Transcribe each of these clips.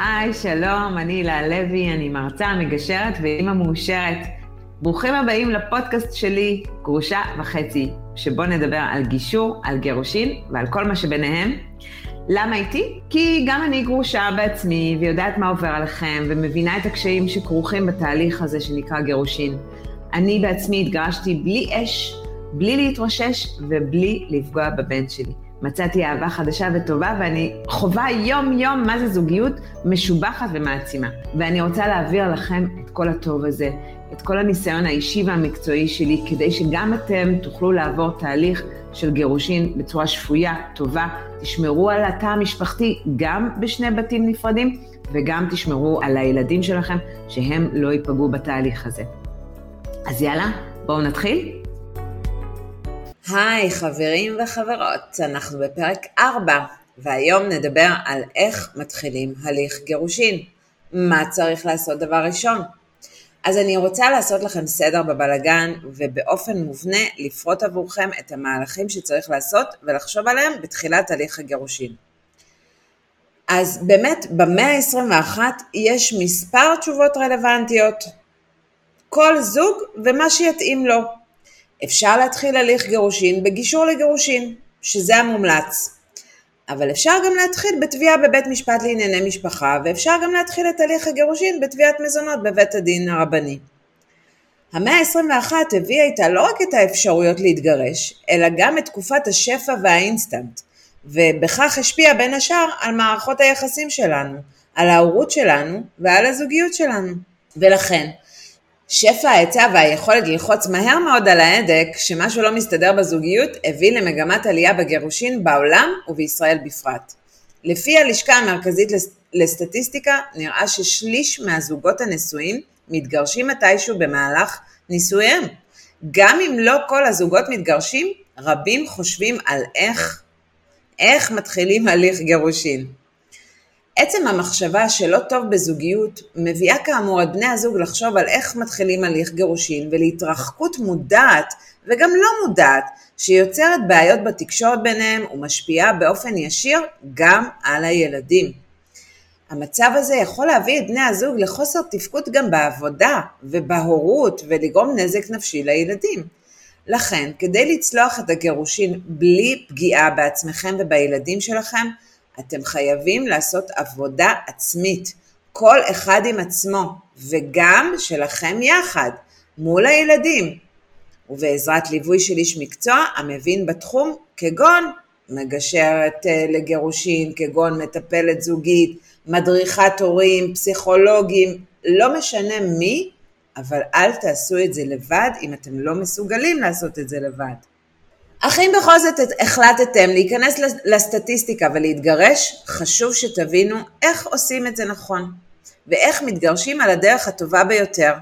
היי, שלום, אני הילה לוי, אני מרצה, מגשרת ואימא מאושרת. ברוכים הבאים לפודקאסט שלי, גרושה וחצי, שבו נדבר על גישור, על גירושין ועל כל מה שביניהם. למה איתי? כי גם אני גרושה בעצמי ויודעת מה עובר עליכם ומבינה את הקשיים שכרוכים בתהליך הזה שנקרא גירושין. אני בעצמי התגרשתי בלי אש, בלי להתרושש ובלי לפגוע בבן שלי. מצאתי אהבה חדשה וטובה, ואני חווה יום-יום מה זה זוגיות משובחת ומעצימה. ואני רוצה להעביר לכם את כל הטוב הזה, את כל הניסיון האישי והמקצועי שלי, כדי שגם אתם תוכלו לעבור תהליך של גירושין בצורה שפויה, טובה, תשמרו על התא המשפחתי גם בשני בתים נפרדים, וגם תשמרו על הילדים שלכם, שהם לא ייפגעו בתהליך הזה. אז יאללה, בואו נתחיל. היי חברים וחברות, אנחנו בפרק 4 והיום נדבר על איך מתחילים הליך גירושין. מה צריך לעשות דבר ראשון? אז אני רוצה לעשות לכם סדר בבלגן ובאופן מובנה לפרוט עבורכם את המהלכים שצריך לעשות ולחשוב עליהם בתחילת הליך הגירושין. אז באמת במאה ה-21 יש מספר תשובות רלוונטיות. כל זוג ומה שיתאים לו. אפשר להתחיל הליך גירושין בגישור לגירושין, שזה המומלץ. אבל אפשר גם להתחיל בתביעה בבית משפט לענייני משפחה, ואפשר גם להתחיל את הליך הגירושין בתביעת מזונות בבית הדין הרבני. המאה ה-21 הביאה איתה לא רק את האפשרויות להתגרש, אלא גם את תקופת השפע והאינסטנט, ובכך השפיעה בין השאר על מערכות היחסים שלנו, על ההורות שלנו ועל הזוגיות שלנו. ולכן, שפע ההיצע והיכולת ללחוץ מהר מאוד על ההדק שמשהו לא מסתדר בזוגיות הביא למגמת עלייה בגירושין בעולם ובישראל בפרט. לפי הלשכה המרכזית לסטטיסטיקה נראה ששליש מהזוגות הנשואים מתגרשים מתישהו במהלך נישואיהם. גם אם לא כל הזוגות מתגרשים, רבים חושבים על איך, איך מתחילים הליך גירושין. עצם המחשבה שלא טוב בזוגיות מביאה כאמור את בני הזוג לחשוב על איך מתחילים הליך גירושין ולהתרחקות מודעת וגם לא מודעת שיוצרת בעיות בתקשורת ביניהם ומשפיעה באופן ישיר גם על הילדים. המצב הזה יכול להביא את בני הזוג לחוסר תפקוד גם בעבודה ובהורות ולגרום נזק נפשי לילדים. לכן, כדי לצלוח את הגירושין בלי פגיעה בעצמכם ובילדים שלכם, אתם חייבים לעשות עבודה עצמית, כל אחד עם עצמו, וגם שלכם יחד, מול הילדים, ובעזרת ליווי של איש מקצוע המבין בתחום, כגון מגשרת אה, לגירושין, כגון מטפלת זוגית, מדריכת הורים, פסיכולוגים, לא משנה מי, אבל אל תעשו את זה לבד אם אתם לא מסוגלים לעשות את זה לבד. אך אם בכל זאת החלטתם להיכנס לסטטיסטיקה ולהתגרש, חשוב שתבינו איך עושים את זה נכון, ואיך מתגרשים על הדרך הטובה ביותר,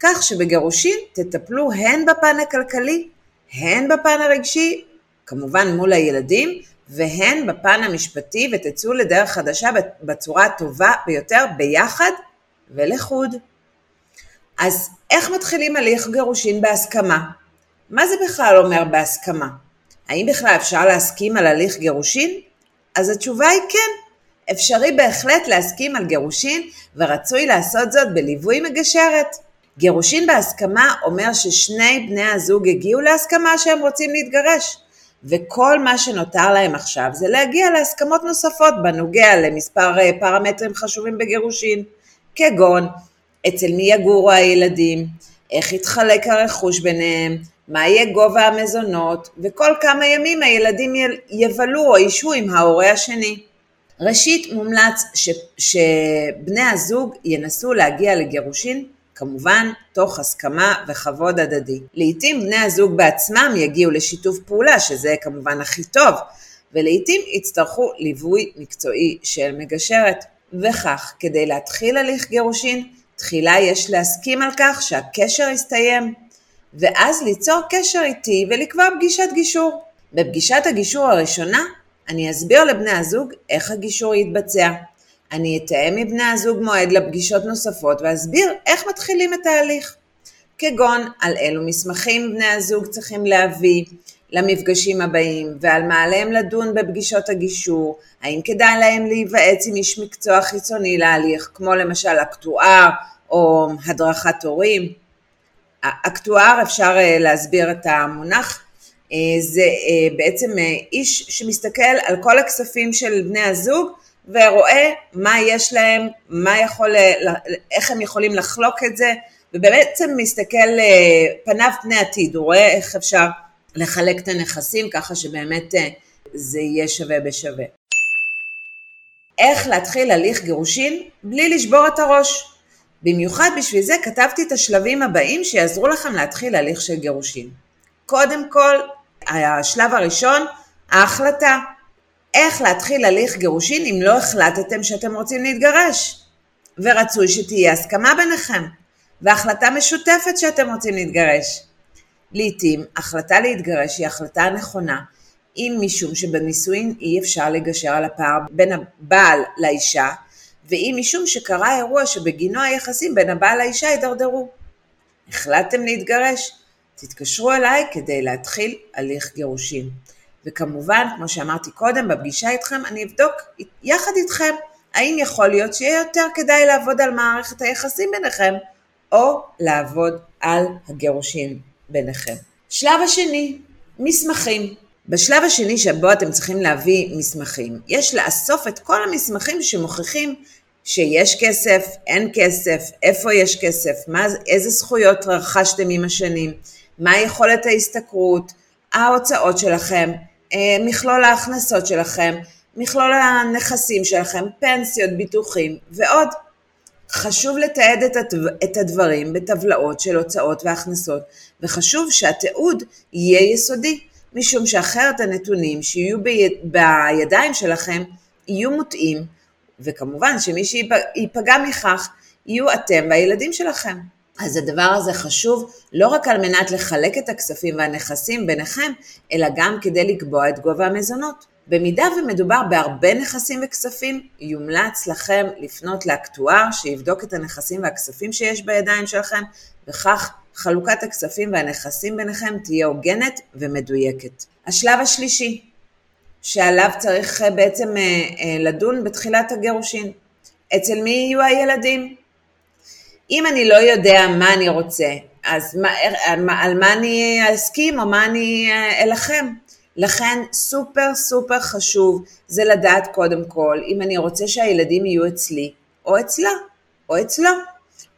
כך שבגירושין תטפלו הן בפן הכלכלי, הן בפן הרגשי, כמובן מול הילדים, והן בפן המשפטי ותצאו לדרך חדשה בצורה הטובה ביותר ביחד ולחוד. אז איך מתחילים הליך גירושין בהסכמה? מה זה בכלל אומר בהסכמה? האם בכלל אפשר להסכים על הליך גירושין? אז התשובה היא כן. אפשרי בהחלט להסכים על גירושין ורצוי לעשות זאת בליווי מגשרת. גירושין בהסכמה אומר ששני בני הזוג הגיעו להסכמה שהם רוצים להתגרש, וכל מה שנותר להם עכשיו זה להגיע להסכמות נוספות בנוגע למספר אה, פרמטרים חשובים בגירושין, כגון אצל מי יגורו הילדים, איך יתחלק הרכוש ביניהם, מה יהיה גובה המזונות, וכל כמה ימים הילדים יבלו או ישהו עם ההורה השני. ראשית, מומלץ ש, שבני הזוג ינסו להגיע לגירושין, כמובן תוך הסכמה וכבוד הדדי. לעתים בני הזוג בעצמם יגיעו לשיתוף פעולה, שזה כמובן הכי טוב, ולעתים יצטרכו ליווי מקצועי של מגשרת. וכך, כדי להתחיל הליך גירושין, תחילה יש להסכים על כך שהקשר יסתיים, ואז ליצור קשר איתי ולקבוע פגישת גישור. בפגישת הגישור הראשונה אני אסביר לבני הזוג איך הגישור יתבצע. אני אתאם מבני הזוג מועד לפגישות נוספות ואסביר איך מתחילים את ההליך. כגון על אילו מסמכים בני הזוג צריכים להביא, למפגשים הבאים ועל מה עליהם לדון בפגישות הגישור, האם כדאי להם להיוועץ עם איש מקצוע חיצוני להליך, כמו למשל אקטואר או הדרכת הורים. אקטואר, אפשר אה, להסביר את המונח, אה, זה אה, בעצם איש שמסתכל על כל הכספים של בני הזוג ורואה מה יש להם, מה יכול, איך הם יכולים לחלוק את זה, ובעצם מסתכל פניו פני עתיד, הוא רואה איך אפשר לחלק את הנכסים ככה שבאמת זה יהיה שווה בשווה. איך להתחיל הליך גירושין בלי לשבור את הראש. במיוחד בשביל זה כתבתי את השלבים הבאים שיעזרו לכם להתחיל הליך של גירושין. קודם כל, השלב הראשון, ההחלטה. איך להתחיל הליך גירושין אם לא החלטתם שאתם רוצים להתגרש. ורצוי שתהיה הסכמה ביניכם, והחלטה משותפת שאתם רוצים להתגרש. לעתים, החלטה להתגרש היא החלטה הנכונה, אם משום שבנישואין אי אפשר לגשר על הפער בין הבעל לאישה, ואם משום שקרה אירוע שבגינו היחסים בין הבעל לאישה הידרדרו. החלטתם להתגרש? תתקשרו אליי כדי להתחיל הליך גירושין. וכמובן, כמו שאמרתי קודם, בפגישה איתכם אני אבדוק יחד איתכם האם יכול להיות שיהיה יותר כדאי לעבוד על מערכת היחסים ביניכם, או לעבוד על הגירושין ביניכם. שלב השני, מסמכים. בשלב השני שבו אתם צריכים להביא מסמכים, יש לאסוף את כל המסמכים שמוכיחים שיש כסף, אין כסף, איפה יש כסף, מה, איזה זכויות רכשתם עם השנים, מה יכולת ההשתכרות, ההוצאות שלכם, אה, מכלול ההכנסות שלכם, מכלול הנכסים שלכם, פנסיות, ביטוחים ועוד. חשוב לתעד את הדברים בטבלאות של הוצאות והכנסות, וחשוב שהתיעוד יהיה יסודי. משום שאחרת הנתונים שיהיו בידיים שלכם יהיו מוטעים, וכמובן שמי שייפגע מכך יהיו אתם והילדים שלכם. אז הדבר הזה חשוב לא רק על מנת לחלק את הכספים והנכסים ביניכם, אלא גם כדי לקבוע את גובה המזונות. במידה ומדובר בהרבה נכסים וכספים, יומלץ לכם לפנות לאקטואר שיבדוק את הנכסים והכספים שיש בידיים שלכם, וכך חלוקת הכספים והנכסים ביניכם תהיה הוגנת ומדויקת. השלב השלישי, שעליו צריך אה, בעצם אה, אה, לדון בתחילת הגירושין, אצל מי יהיו הילדים? אם אני לא יודע מה אני רוצה, אז מה, על מה אני אסכים או מה אני אלחם? לכן סופר סופר חשוב זה לדעת קודם כל אם אני רוצה שהילדים יהיו אצלי או אצלה או אצלו.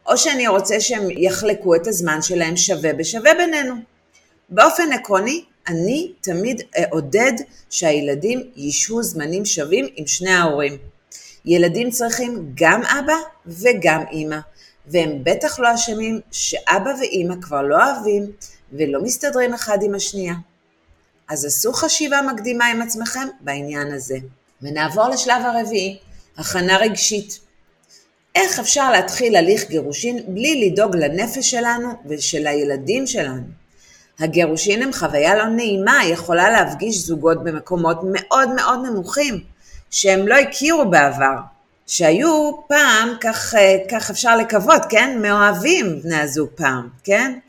או שאני רוצה שהם יחלקו את הזמן שלהם שווה בשווה בינינו. באופן עקרוני, אני תמיד אעודד שהילדים ישהו זמנים שווים עם שני ההורים. ילדים צריכים גם אבא וגם אימא, והם בטח לא אשמים שאבא ואימא כבר לא אוהבים ולא מסתדרים אחד עם השנייה. אז עשו חשיבה מקדימה עם עצמכם בעניין הזה. ונעבור לשלב הרביעי, הכנה רגשית. איך אפשר להתחיל הליך גירושין בלי לדאוג לנפש שלנו ושל הילדים שלנו? הגירושין הם חוויה לא נעימה, יכולה להפגיש זוגות במקומות מאוד מאוד נמוכים, שהם לא הכירו בעבר, שהיו פעם, כך, כך אפשר לקוות, כן? מאוהבים בני הזוג פעם, כן?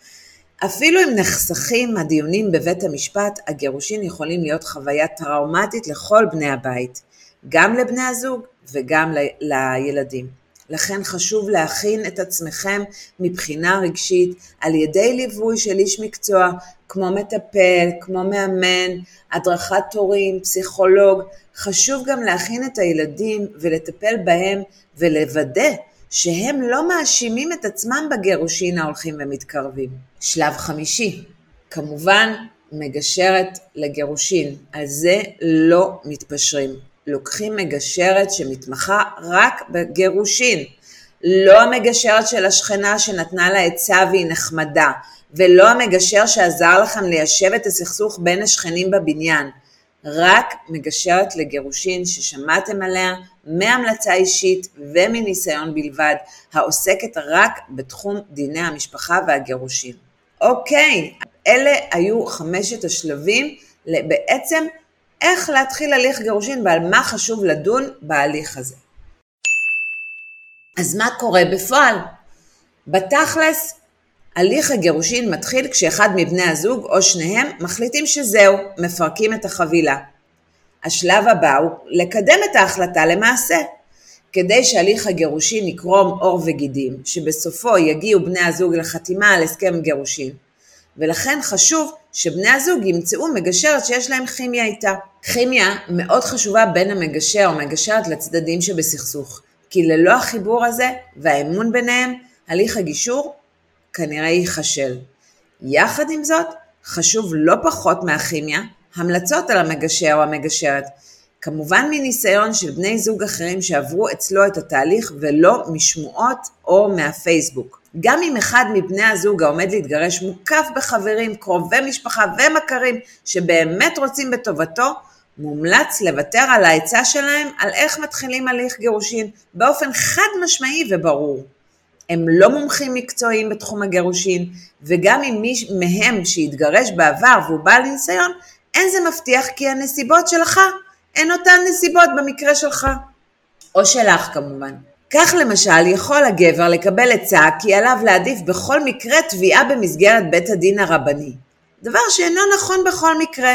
אפילו אם נחסכים הדיונים בבית המשפט, הגירושין יכולים להיות חוויה טראומטית לכל בני הבית, גם לבני הזוג וגם לילדים. לכן חשוב להכין את עצמכם מבחינה רגשית על ידי ליווי של איש מקצוע כמו מטפל, כמו מאמן, הדרכת הורים, פסיכולוג. חשוב גם להכין את הילדים ולטפל בהם ולוודא שהם לא מאשימים את עצמם בגירושין ההולכים ומתקרבים. שלב חמישי, כמובן מגשרת לגירושין, על זה לא מתפשרים. לוקחים מגשרת שמתמחה רק בגירושין. לא המגשרת של השכנה שנתנה לה עצה והיא נחמדה, ולא המגשר שעזר לכם ליישב את הסכסוך בין השכנים בבניין. רק מגשרת לגירושין ששמעתם עליה מהמלצה אישית ומניסיון בלבד, העוסקת רק בתחום דיני המשפחה והגירושין. אוקיי, אלה היו חמשת השלבים בעצם איך להתחיל הליך גירושין ועל מה חשוב לדון בהליך הזה. אז מה קורה בפועל? בתכלס, הליך הגירושין מתחיל כשאחד מבני הזוג או שניהם מחליטים שזהו, מפרקים את החבילה. השלב הבא הוא לקדם את ההחלטה למעשה. כדי שהליך הגירושין יקרום עור וגידים, שבסופו יגיעו בני הזוג לחתימה על הסכם גירושין, ולכן חשוב שבני הזוג ימצאו מגשרת שיש להם כימיה איתה. כימיה מאוד חשובה בין המגשר או מגשרת לצדדים שבסכסוך, כי ללא החיבור הזה והאמון ביניהם, הליך הגישור כנראה ייכשל. יחד עם זאת, חשוב לא פחות מהכימיה, המלצות על המגשר או המגשרת. כמובן מניסיון של בני זוג אחרים שעברו אצלו את התהליך ולא משמועות או מהפייסבוק. גם אם אחד מבני הזוג העומד להתגרש מוקף בחברים, קרובי משפחה ומכרים שבאמת רוצים בטובתו, מומלץ לוותר על העצה שלהם על איך מתחילים הליך גירושין באופן חד משמעי וברור. הם לא מומחים מקצועיים בתחום הגירושין, וגם אם מי מהם שהתגרש בעבר והוא בעל ניסיון, אין זה מבטיח כי הנסיבות שלך הן אותן נסיבות במקרה שלך. או שלך כמובן. כך למשל יכול הגבר לקבל עצה כי עליו להעדיף בכל מקרה תביעה במסגרת בית הדין הרבני. דבר שאינו נכון בכל מקרה.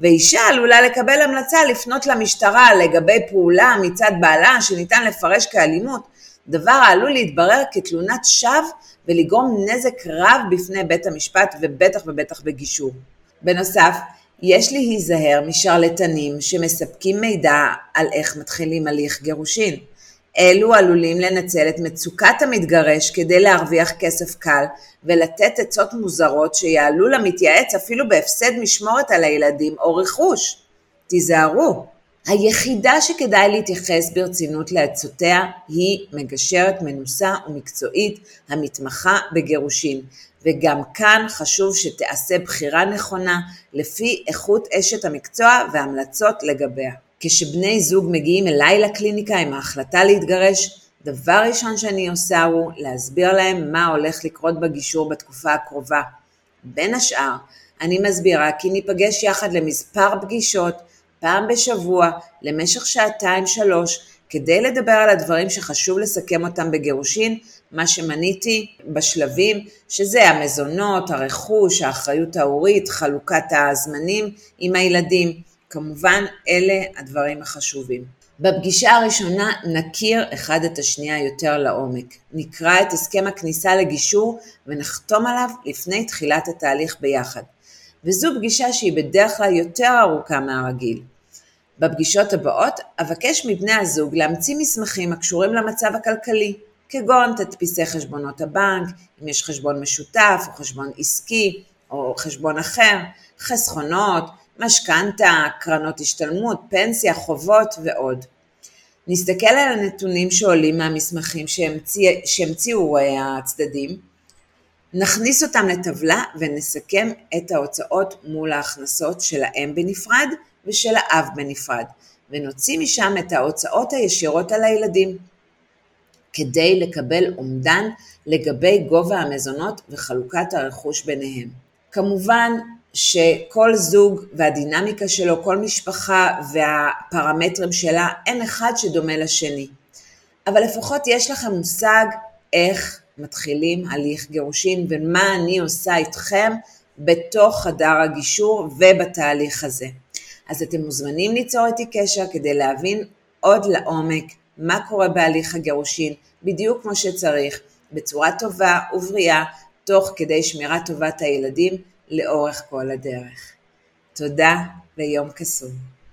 ואישה עלולה לקבל המלצה לפנות למשטרה לגבי פעולה מצד בעלה שניתן לפרש כאלימות, דבר העלול להתברר כתלונת שווא ולגרום נזק רב בפני בית המשפט ובטח ובטח בגישור. בנוסף, יש להיזהר משרלטנים שמספקים מידע על איך מתחילים הליך גירושין. אלו עלולים לנצל את מצוקת המתגרש כדי להרוויח כסף קל ולתת עצות מוזרות שיעלו למתייעץ אפילו בהפסד משמורת על הילדים או רכוש. תיזהרו. היחידה שכדאי להתייחס ברצינות לעצותיה היא מגשרת מנוסה ומקצועית המתמחה בגירושין, וגם כאן חשוב שתעשה בחירה נכונה לפי איכות אשת המקצוע והמלצות לגביה. כשבני זוג מגיעים אליי לקליניקה עם ההחלטה להתגרש, דבר ראשון שאני עושה הוא להסביר להם מה הולך לקרות בגישור בתקופה הקרובה. בין השאר, אני מסבירה כי ניפגש יחד למספר פגישות, פעם בשבוע, למשך שעתיים שלוש, כדי לדבר על הדברים שחשוב לסכם אותם בגירושין, מה שמניתי בשלבים, שזה המזונות, הרכוש, האחריות ההורית, חלוקת הזמנים עם הילדים. כמובן, אלה הדברים החשובים. בפגישה הראשונה נכיר אחד את השנייה יותר לעומק. נקרא את הסכם הכניסה לגישור ונחתום עליו לפני תחילת התהליך ביחד. וזו פגישה שהיא בדרך כלל יותר ארוכה מהרגיל. בפגישות הבאות אבקש מבני הזוג להמציא מסמכים הקשורים למצב הכלכלי, כגון תדפיסי חשבונות הבנק, אם יש חשבון משותף או חשבון עסקי או חשבון אחר, חסכונות, משכנתה, קרנות השתלמות, פנסיה, חובות ועוד. נסתכל על הנתונים שעולים מהמסמכים שהמציא, שהמציאו אה, הצדדים, נכניס אותם לטבלה ונסכם את ההוצאות מול ההכנסות של האם בנפרד ושל האב בנפרד, ונוציא משם את ההוצאות הישירות על הילדים, כדי לקבל אומדן לגבי גובה המזונות וחלוקת הרכוש ביניהם. כמובן שכל זוג והדינמיקה שלו, כל משפחה והפרמטרים שלה, אין אחד שדומה לשני. אבל לפחות יש לכם מושג איך מתחילים הליך גירושין ומה אני עושה איתכם בתוך חדר הגישור ובתהליך הזה. אז אתם מוזמנים ליצור איתי קשר כדי להבין עוד לעומק מה קורה בהליך הגירושין, בדיוק כמו שצריך, בצורה טובה ובריאה, תוך כדי שמירת טובת הילדים לאורך כל הדרך. תודה ויום קסום.